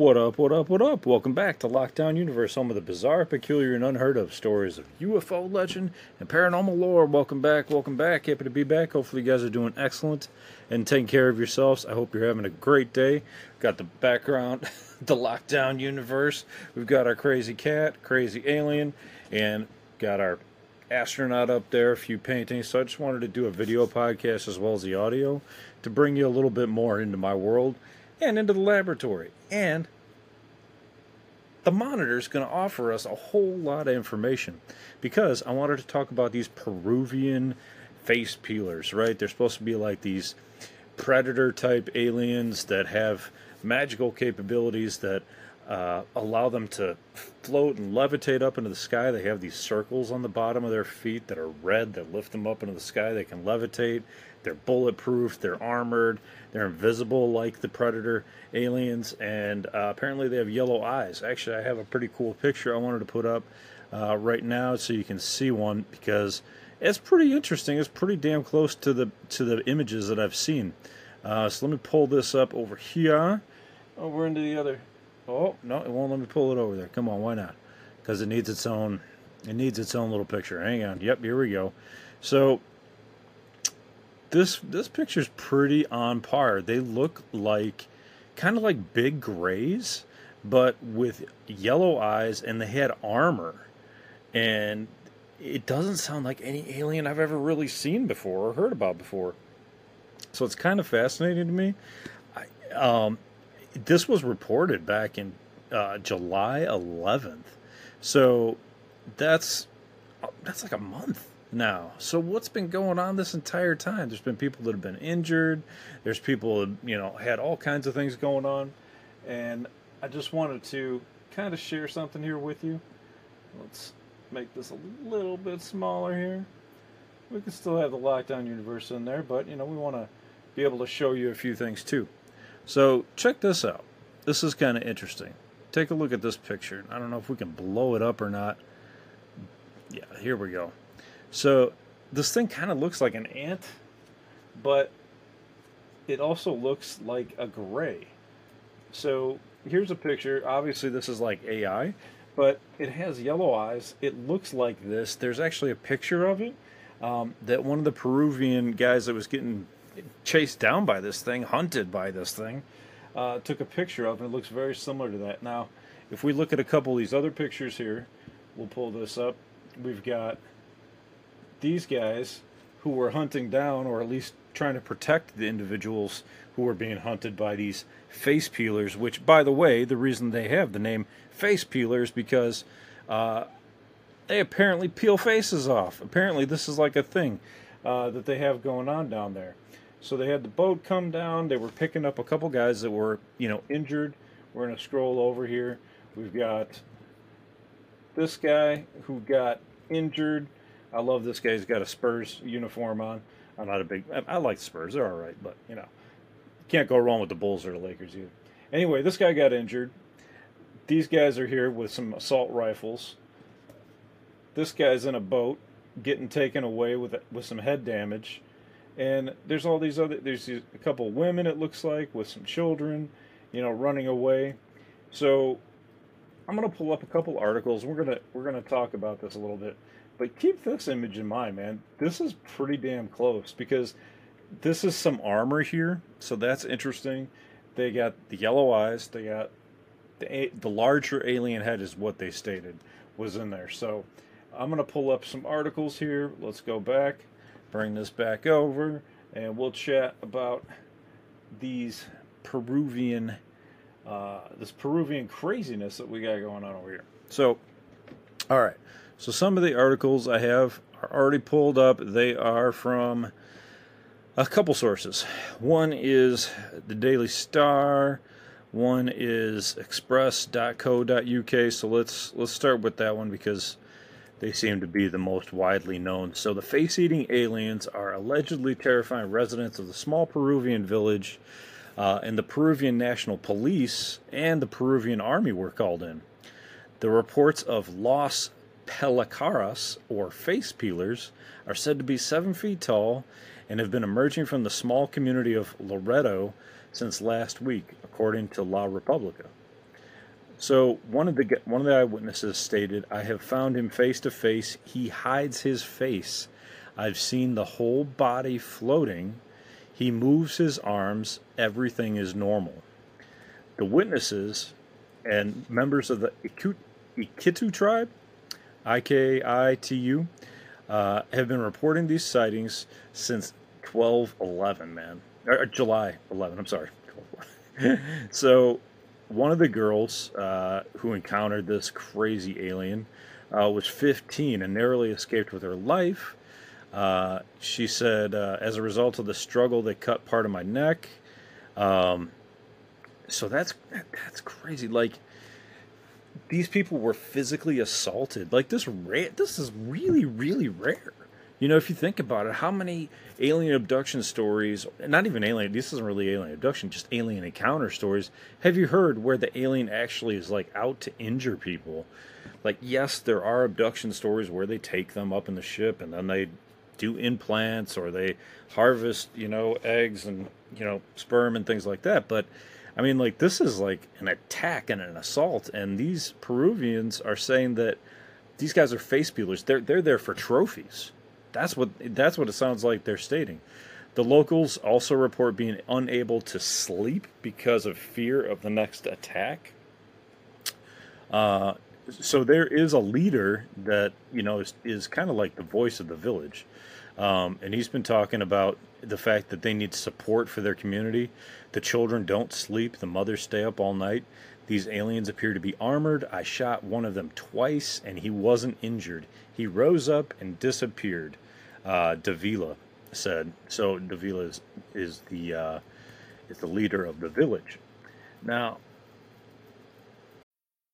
What up, what up, what up? Welcome back to Lockdown Universe, home of the bizarre, peculiar, and unheard of stories of UFO legend and paranormal lore. Welcome back, welcome back. Happy to be back. Hopefully, you guys are doing excellent and taking care of yourselves. I hope you're having a great day. Got the background, the Lockdown Universe. We've got our crazy cat, crazy alien, and got our astronaut up there, a few paintings. So I just wanted to do a video podcast as well as the audio to bring you a little bit more into my world and into the laboratory. And the monitor is going to offer us a whole lot of information because I wanted to talk about these Peruvian face peelers, right? They're supposed to be like these predator type aliens that have magical capabilities that uh, allow them to float and levitate up into the sky. They have these circles on the bottom of their feet that are red that lift them up into the sky. They can levitate. They're bulletproof. They're armored. They're invisible like the predator aliens, and uh, apparently they have yellow eyes. Actually, I have a pretty cool picture I wanted to put up uh, right now so you can see one because it's pretty interesting. It's pretty damn close to the to the images that I've seen. Uh, so let me pull this up over here, over into the other Oh no, it won't let me pull it over there. Come on, why not? Because it needs its own. It needs its own little picture. Hang on. Yep, here we go. So this this picture's pretty on par. They look like kind of like big grays, but with yellow eyes, and they had armor. And it doesn't sound like any alien I've ever really seen before or heard about before. So it's kind of fascinating to me. I, um, this was reported back in uh, July 11th, so that's that's like a month now. So what's been going on this entire time? There's been people that have been injured. There's people that you know had all kinds of things going on, and I just wanted to kind of share something here with you. Let's make this a little bit smaller here. We can still have the lockdown universe in there, but you know we want to be able to show you a few things too. So check this out. This is kind of interesting. Take a look at this picture. I don't know if we can blow it up or not. Yeah, here we go. So this thing kind of looks like an ant, but it also looks like a gray. So here's a picture. Obviously, this is like AI, but it has yellow eyes. It looks like this. There's actually a picture of it um, that one of the Peruvian guys that was getting chased down by this thing, hunted by this thing, uh, took a picture of, and it looks very similar to that. Now, if we look at a couple of these other pictures here, we'll pull this up. We've got these guys who were hunting down, or at least trying to protect the individuals who were being hunted by these face peelers. Which, by the way, the reason they have the name face peelers because uh, they apparently peel faces off. Apparently, this is like a thing uh, that they have going on down there. So they had the boat come down. They were picking up a couple guys that were, you know, injured. We're going to scroll over here. We've got this guy who got injured. I love this guy. He's got a Spurs uniform on. I'm not a big. I, I like Spurs. They're all right, but you know, can't go wrong with the Bulls or the Lakers either. Anyway, this guy got injured. These guys are here with some assault rifles. This guy's in a boat, getting taken away with with some head damage and there's all these other there's a couple women it looks like with some children you know running away. So i'm going to pull up a couple articles. We're going to we're going to talk about this a little bit. But keep this image in mind man. This is pretty damn close because this is some armor here. So that's interesting. They got the yellow eyes. They got the the larger alien head is what they stated was in there. So i'm going to pull up some articles here. Let's go back bring this back over and we'll chat about these Peruvian, uh, this Peruvian craziness that we got going on over here. So, all right. So some of the articles I have are already pulled up. They are from a couple sources. One is the Daily Star. One is express.co.uk. So let's let's start with that one because they seem to be the most widely known. So, the face eating aliens are allegedly terrifying residents of the small Peruvian village, uh, and the Peruvian National Police and the Peruvian Army were called in. The reports of Los Pelacaras, or face peelers, are said to be seven feet tall and have been emerging from the small community of Loreto since last week, according to La República. So one of the one of the eyewitnesses stated, "I have found him face to face. He hides his face. I've seen the whole body floating. He moves his arms. Everything is normal." The witnesses and members of the Ikitu tribe, I K I T U, uh, have been reporting these sightings since 1211, man. Or, July 11, I'm sorry. so, one of the girls uh, who encountered this crazy alien uh, was 15 and narrowly escaped with her life. Uh, she said, uh, as a result of the struggle, they cut part of my neck. Um, so that's that's crazy. Like these people were physically assaulted. Like this rare. This is really really rare. You know, if you think about it, how many alien abduction stories, not even alien, this isn't really alien abduction, just alien encounter stories, have you heard where the alien actually is like out to injure people? Like, yes, there are abduction stories where they take them up in the ship and then they do implants or they harvest, you know, eggs and, you know, sperm and things like that. But I mean, like this is like an attack and an assault, and these Peruvians are saying that these guys are face peelers. They're they're there for trophies. That's what that's what it sounds like they're stating. The locals also report being unable to sleep because of fear of the next attack. Uh, so there is a leader that you know is, is kind of like the voice of the village, um, and he's been talking about the fact that they need support for their community. The children don't sleep, the mothers stay up all night. These aliens appear to be armored. I shot one of them twice and he wasn't injured. He rose up and disappeared, uh, Davila said. So Davila is, is the uh, is the leader of the village. Now,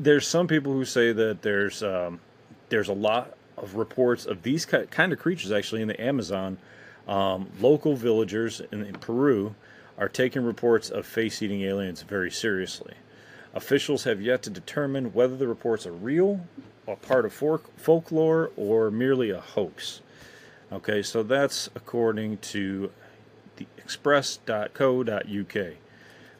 there's some people who say that there's um, there's a lot of reports of these kind of creatures actually in the Amazon. Um, local villagers in, in, Peru are taking reports of face eating aliens very seriously. Officials have yet to determine whether the reports are real, a part of folklore, or merely a hoax. Okay, so that's according to the express.co.uk.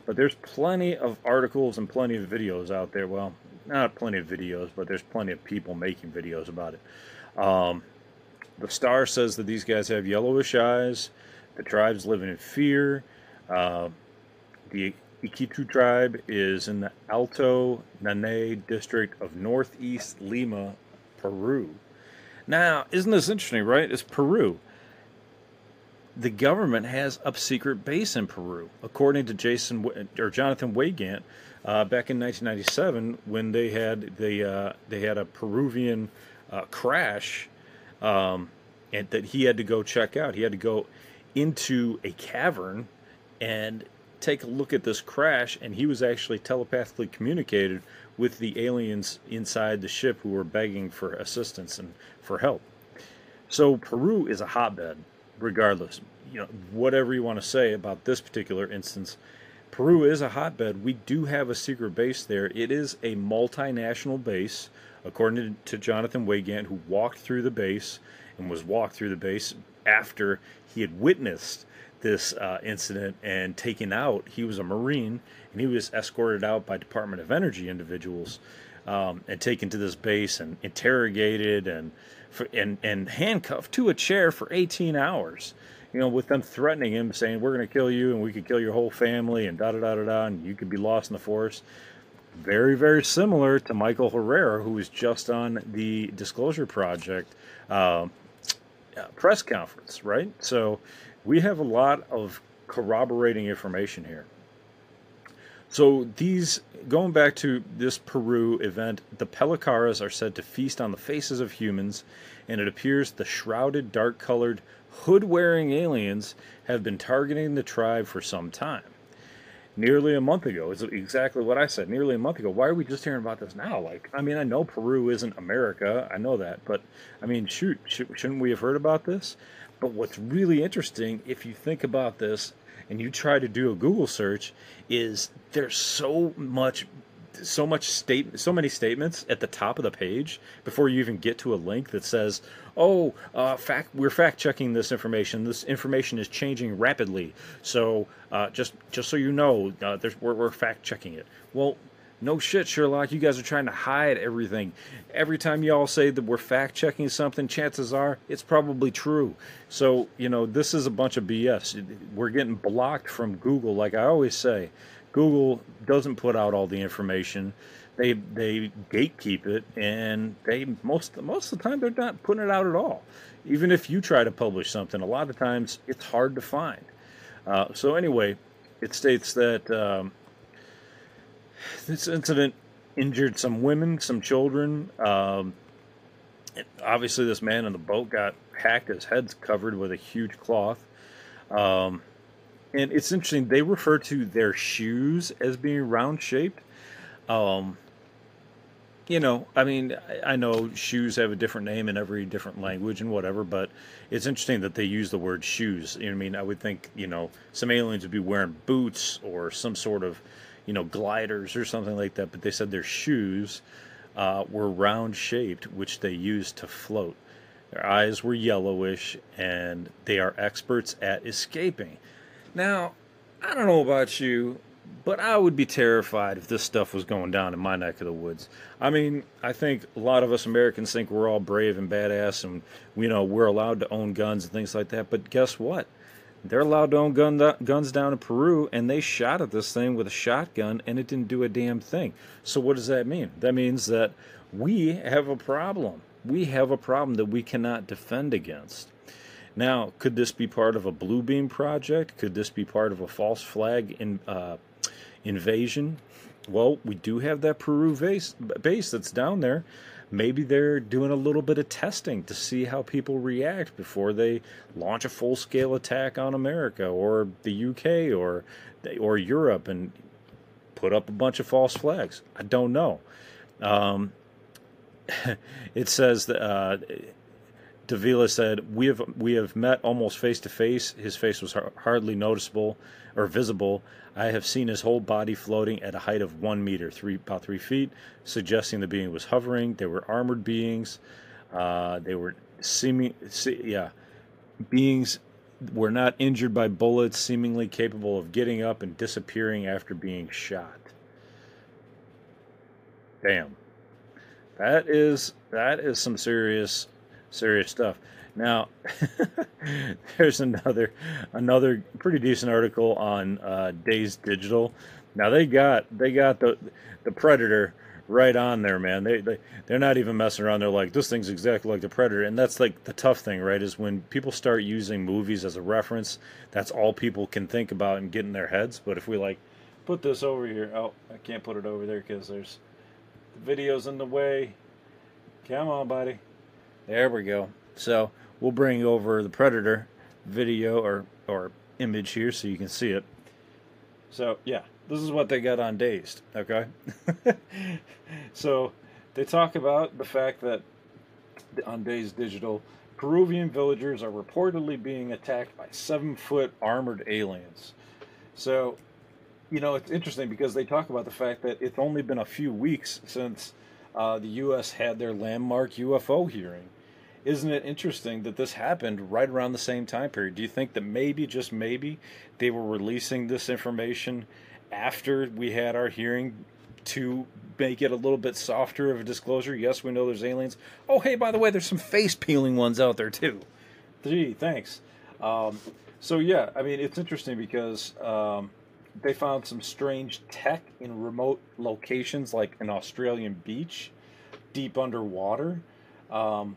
But there's plenty of articles and plenty of videos out there. Well, not plenty of videos, but there's plenty of people making videos about it. Um, the Star says that these guys have yellowish eyes. The tribe's living in fear. Uh, the Ikitu tribe is in the Alto Nanay district of northeast Lima, Peru. Now, isn't this interesting, right? It's Peru. The government has a secret base in Peru, according to Jason or Jonathan Weygandt, uh, back in 1997 when they had the uh, they had a Peruvian uh, crash, um, and that he had to go check out. He had to go into a cavern and take a look at this crash, and he was actually telepathically communicated with the aliens inside the ship who were begging for assistance and for help. So Peru is a hotbed, regardless. You know, whatever you want to say about this particular instance, Peru is a hotbed. We do have a secret base there. It is a multinational base, according to Jonathan Weygandt, who walked through the base and was walked through the base after he had witnessed this uh, incident and taken out. He was a Marine and he was escorted out by Department of Energy individuals um, and taken to this base and interrogated and for, and and handcuffed to a chair for 18 hours you know, with them threatening him, saying, We're going to kill you and we could kill your whole family and da da da da da, and you could be lost in the forest. Very, very similar to Michael Herrera, who was just on the Disclosure Project uh, press conference, right? So we have a lot of corroborating information here. So these going back to this Peru event, the Pelicaras are said to feast on the faces of humans, and it appears the shrouded, dark-colored hood wearing aliens have been targeting the tribe for some time. nearly a month ago. is exactly what I said nearly a month ago. Why are we just hearing about this now? Like, I mean, I know Peru isn't America, I know that, but I mean, shoot, shouldn't we have heard about this? But what's really interesting, if you think about this and you try to do a Google search, is there's so much so much state so many statements at the top of the page before you even get to a link that says oh uh, fact we're fact checking this information. This information is changing rapidly. So uh, just just so you know uh, we're, we're fact checking it. Well no shit sherlock. You guys are trying to hide everything. Every time y'all say that we're fact checking something chances are it's probably true. So you know this is a bunch of bs we're getting blocked from google like i always say Google doesn't put out all the information. They they gatekeep it, and they most most of the time they're not putting it out at all. Even if you try to publish something, a lot of times it's hard to find. Uh, so anyway, it states that um, this incident injured some women, some children. Um, obviously, this man in the boat got hacked. His head's covered with a huge cloth. Um, and it's interesting they refer to their shoes as being round shaped. Um you know i mean I, know shoes have a different name in every different language and whatever but it's interesting that they use the word shoes. You know i mean i would think you know some aliens would be wearing boots or some sort of you know gliders or something like that but they said their shoes uh, were round shaped which they used to float. Their eyes were yellowish and they are experts at escaping now, I don't know about you, but I would be terrified if this stuff was going down in my neck of the woods. I mean, I think a lot of us Americans think we're all brave and badass, and you know we're allowed to own guns and things like that. But guess what? They're allowed to own gun, uh, guns down in Peru, and they shot at this thing with a shotgun, and it didn't do a damn thing. So what does that mean? That means that we have a problem. We have a problem that we cannot defend against. Now, could this be part of a blue beam project? Could this be part of a false flag in, uh, invasion? Well, we do have that Peru base, base that's down there. Maybe they're doing a little bit of testing to see how people react before they launch a full scale attack on America or the UK or or Europe and put up a bunch of false flags. I don't know. Um, it says that. Uh, Davila said, "We have we have met almost face to face. His face was hardly noticeable or visible. I have seen his whole body floating at a height of one meter, three about three feet, suggesting the being was hovering. They were armored beings. Uh, they were seeming, see, yeah, beings were not injured by bullets, seemingly capable of getting up and disappearing after being shot. Damn, that is that is some serious." Serious stuff. Now, there's another another pretty decent article on uh, Dazed Digital. Now they got they got the the Predator right on there, man. They they they're not even messing around. They're like this thing's exactly like the Predator, and that's like the tough thing, right? Is when people start using movies as a reference. That's all people can think about and get in their heads. But if we like put this over here, oh, I can't put it over there because there's the videos in the way. Come on, buddy. There we go. So we'll bring over the Predator video or, or image here so you can see it. So yeah, this is what they got on Dazed, okay? so they talk about the fact that on Dazed Digital, Peruvian villagers are reportedly being attacked by seven foot armored aliens. So, you know, it's interesting because they talk about the fact that it's only been a few weeks since uh, the U.S. had their landmark UFO hearing isn't it interesting that this happened right around the same time period? Do you think that maybe, just maybe, they were releasing this information after we had our hearing to make it a little bit softer of a disclosure? Yes, we know there's aliens. Oh, hey, by the way, there's some face peeling ones out there too. Gee, thanks. Um, so yeah, I mean, it's interesting because um, they found some strange tech in remote locations, like an Australian beach, deep underwater. Um,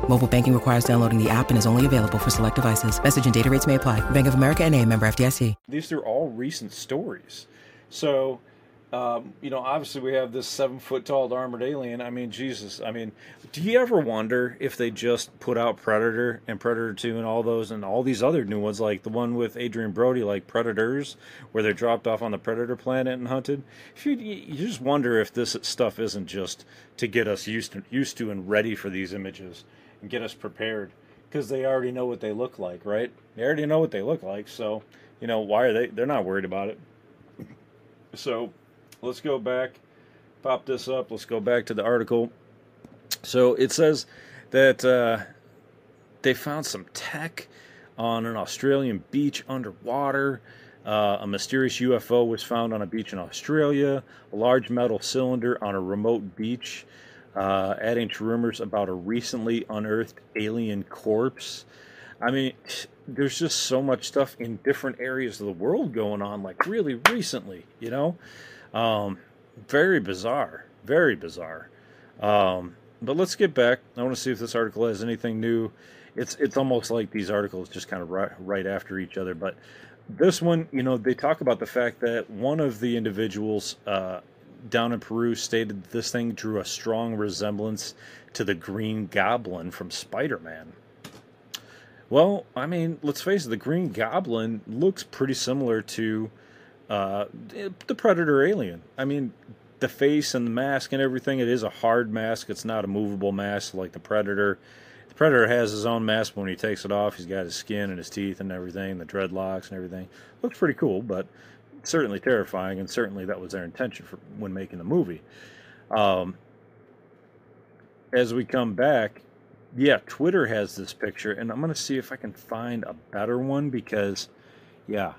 Mobile banking requires downloading the app and is only available for select devices. Message and data rates may apply. Bank of America and a member FDIC. These are all recent stories. So, um, you know, obviously we have this seven foot tall armored alien. I mean, Jesus. I mean, do you ever wonder if they just put out Predator and Predator 2 and all those and all these other new ones, like the one with Adrien Brody, like Predators, where they're dropped off on the Predator planet and hunted? You, you just wonder if this stuff isn't just to get us used to, used to and ready for these images and get us prepared because they already know what they look like, right? They already know what they look like, so you know why are they? They're not worried about it. So let's go back, pop this up. Let's go back to the article. So it says that uh, they found some tech on an Australian beach underwater. Uh, a mysterious UFO was found on a beach in Australia. A large metal cylinder on a remote beach, uh, adding to rumors about a recently unearthed alien corpse. I mean, there's just so much stuff in different areas of the world going on, like really recently, you know? Um, very bizarre. Very bizarre. Um, but let's get back. I want to see if this article has anything new. It's it's almost like these articles just kind of right, right after each other. But this one, you know, they talk about the fact that one of the individuals uh, down in Peru stated this thing drew a strong resemblance to the Green Goblin from Spider Man. Well, I mean, let's face it, the Green Goblin looks pretty similar to uh, the Predator alien. I mean, the face and the mask and everything, it is a hard mask. It's not a movable mask like the Predator. The Predator has his own mask but when he takes it off. He's got his skin and his teeth and everything, the dreadlocks and everything. Looks pretty cool, but certainly terrifying, and certainly that was their intention for when making the movie. Um, as we come back, yeah, Twitter has this picture, and I'm going to see if I can find a better one because, yeah,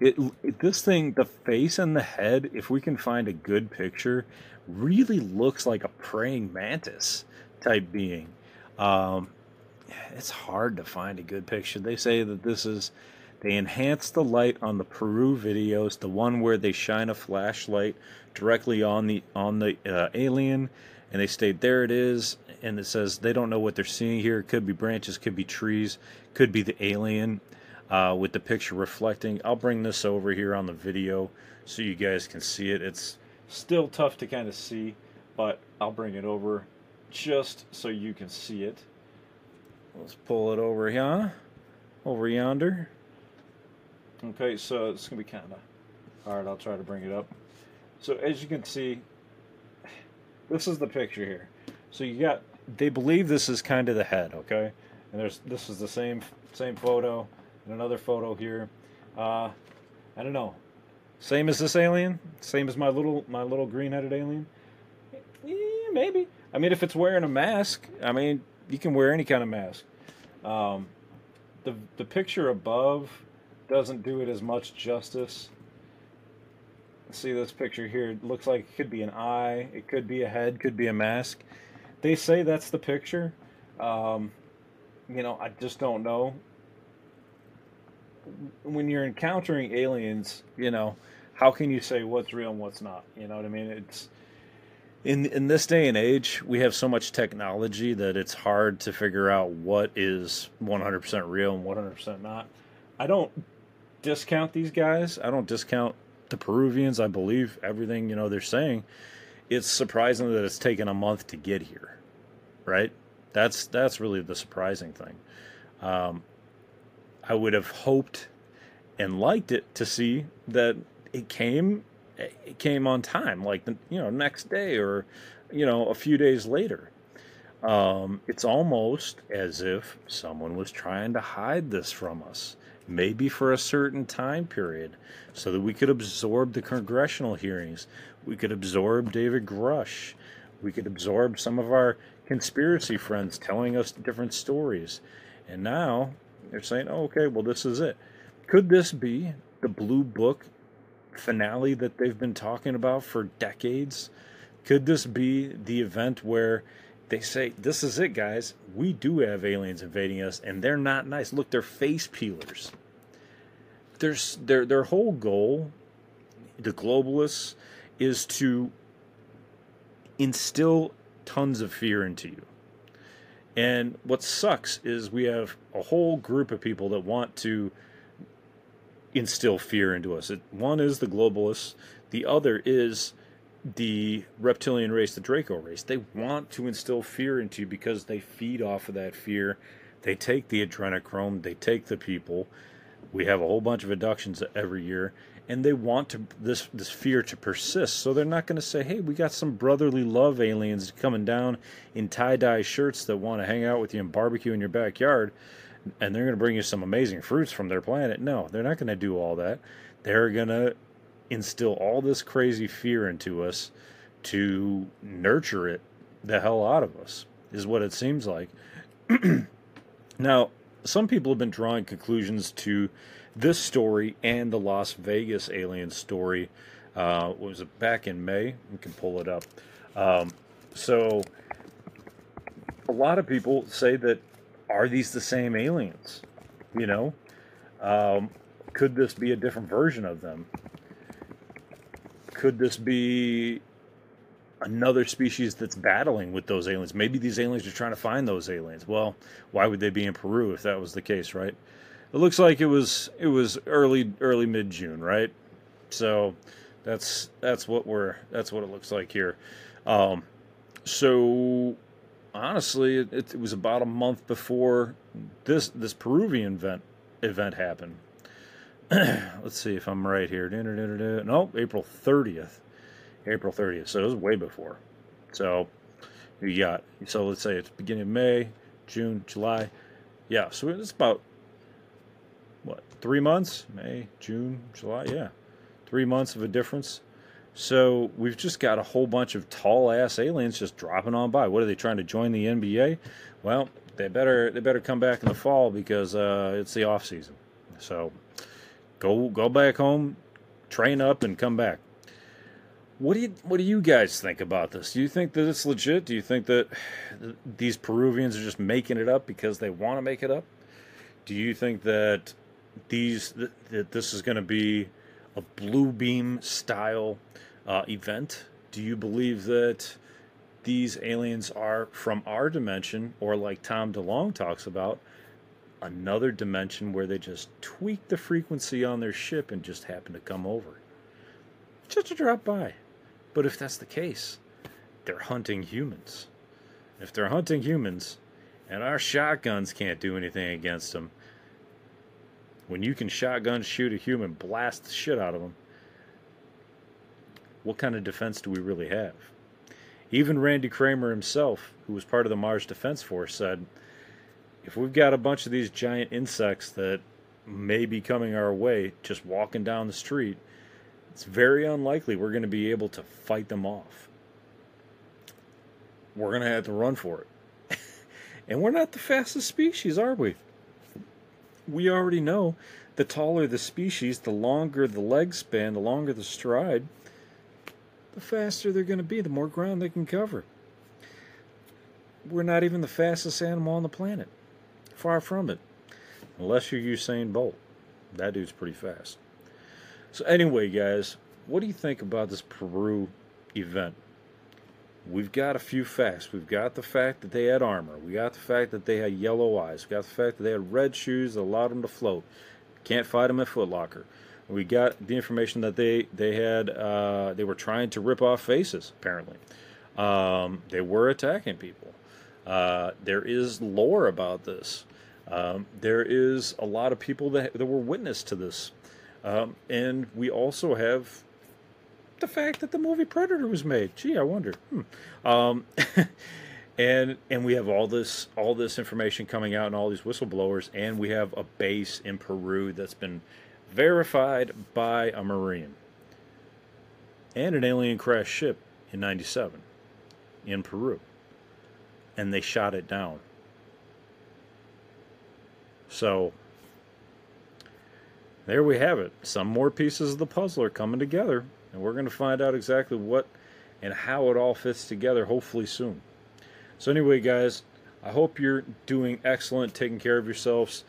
it, it, this thing, the face and the head, if we can find a good picture, really looks like a praying mantis type being. Um, it's hard to find a good picture. They say that this is they enhance the light on the Peru videos, the one where they shine a flashlight directly on the on the uh, alien, and they state there it is, and it says they don't know what they're seeing here. It could be branches, could be trees, could be the alien uh, with the picture reflecting. I'll bring this over here on the video so you guys can see it. It's still tough to kind of see, but I'll bring it over just so you can see it. Let's pull it over here, over yonder. Okay, so it's gonna be kind of hard. I'll try to bring it up. So as you can see, this is the picture here. So you got they believe this is kind of the head, okay? And there's this is the same same photo and another photo here. Uh, I don't know. Same as this alien? Same as my little my little green-headed alien? Yeah, maybe. I mean, if it's wearing a mask, I mean, you can wear any kind of mask. Um, the the picture above doesn't do it as much justice. See this picture here? It looks like it could be an eye, it could be a head, could be a mask. They say that's the picture. Um, you know, I just don't know. When you're encountering aliens, you know, how can you say what's real and what's not? You know what I mean? It's in in this day and age, we have so much technology that it's hard to figure out what is 100% real and 100% not. I don't discount these guys. I don't discount the Peruvians. I believe everything you know they're saying. It's surprising that it's taken a month to get here, right? That's that's really the surprising thing. Um, I would have hoped and liked it to see that it came it came on time, like the you know next day or you know a few days later. Um, it's almost as if someone was trying to hide this from us maybe for a certain time period, so that we could absorb the congressional hearings. We could absorb David Grusch. We could absorb some of our conspiracy friends telling us different stories. And now they're saying, oh, okay, well, this is it. Could this be the Blue Book finale that they've been talking about for decades? Could this be the event where they say, This is it, guys. We do have aliens invading us, and they're not nice. Look, they're face peelers. There's their their whole goal, the globalists, is to instill tons of fear into you. And what sucks is we have a whole group of people that want to instill fear into us. One is the globalists, the other is the reptilian race, the Draco race. They want to instill fear into you because they feed off of that fear. They take the adrenochrome, they take the people. We have a whole bunch of abductions every year, and they want to this this fear to persist. So they're not going to say, "Hey, we got some brotherly love aliens coming down in tie dye shirts that want to hang out with you and barbecue in your backyard." and they're going to bring you some amazing fruits from their planet. No, they're not going to do all that. They're going to instill all this crazy fear into us to nurture it the hell out of us, is what it seems like. now, some people have been drawing conclusions to this story and the Las Vegas alien story. Uh, was it back in May? We can pull it up. Um, so, a lot of people say that are these the same aliens? You know, um, could this be a different version of them? Could this be another species that's battling with those aliens? Maybe these aliens are trying to find those aliens. Well, why would they be in Peru if that was the case, right? It looks like it was it was early early mid June, right? So that's that's what we're that's what it looks like here. Um, so honestly, it, it, was about a month before this this Peruvian event event happened. Let's see if I'm right here. No, April 30th. April 30th. So it was way before. So you got so let's say it's beginning of May, June, July. Yeah, so it's about what three months? May, June, July. Yeah, three months of a difference. So we've just got a whole bunch of tall ass aliens just dropping on by. What are they trying to join the NBA? Well, they better they better come back in the fall because uh, it's the off season. So go go back home, train up, and come back. What do you what do you guys think about this? Do you think that it's legit? Do you think that these Peruvians are just making it up because they want to make it up? Do you think that these that this is going to be a blue beam style uh, event? Do you believe that these aliens are from our dimension, or like Tom DeLonge talks about, another dimension where they just tweak the frequency on their ship and just happen to come over? Just to drop by. But if that's the case, they're hunting humans. If they're hunting humans, and our shotguns can't do anything against them, when you can shotgun shoot a human, blast the shit out of them, what kind of defense do we really have? Even Randy Cramer himself, who was part of the Mars Defense Force, said if we've got a bunch of these giant insects that may be coming our way just walking down the street, it's very unlikely we're going to be able to fight them off. We're going to have to run for it. and we're not the fastest species, are we? We already know the taller the species, the longer the leg span, the longer the stride, the faster they're going to be, the more ground they can cover. We're not even the fastest animal on the planet. Far from it. Unless you're Usain Bolt. That dude's pretty fast. So, anyway, guys, what do you think about this Peru event? We've got a few facts. We've got the fact that they had armor. We got the fact that they had yellow eyes. We got the fact that they had red shoes that allowed them to float. Can't fight them at Footlocker. We got the information that they they had uh, they were trying to rip off faces. Apparently, um, they were attacking people. Uh, there is lore about this. Um, there is a lot of people that that were witness to this, um, and we also have the fact that the movie Predator was made. Gee, I wonder. Hmm. Um, and and we have all this all this information coming out and all these whistleblowers, and we have a base in Peru that's been verified by a Marine, and an alien crash ship in 97 in Peru. And they shot it down. So, there we have it. Some more pieces of the puzzle are coming together, and we're going to find out exactly what and how it all fits together, hopefully soon. So, anyway, guys, I hope you're doing excellent, taking care of yourselves,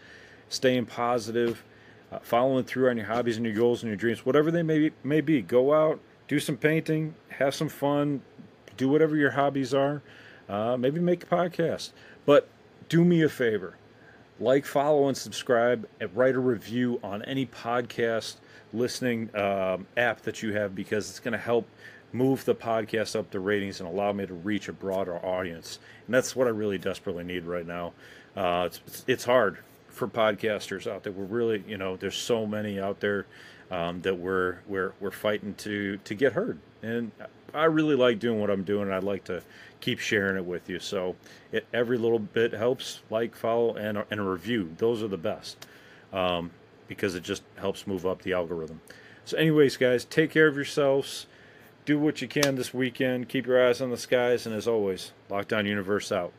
staying positive uh, following through on your hobbies and your goals and your dreams, whatever they may be, may be. Go out, do some painting, have some fun, do whatever your hobbies are. Uh, maybe make a podcast. But do me a favor like, follow, and subscribe, and write a review on any podcast listening um, app that you have because it's going to help move the podcast up the ratings and allow me to reach a broader audience. And that's what I really desperately need right now. Uh, it's, it's hard for podcasters out there. We're really, you know, there's so many out there um, that we're we're we're fighting to to get heard. And I really like doing what I'm doing. And I'd like to keep sharing it with you. So it, every little bit helps. Like, follow, and and a review. Those are the best um, because it just helps move up the algorithm. So, anyways, guys, take care of yourselves. Do what you can this weekend. Keep your eyes on the skies, and as always, Lockdown Universe out.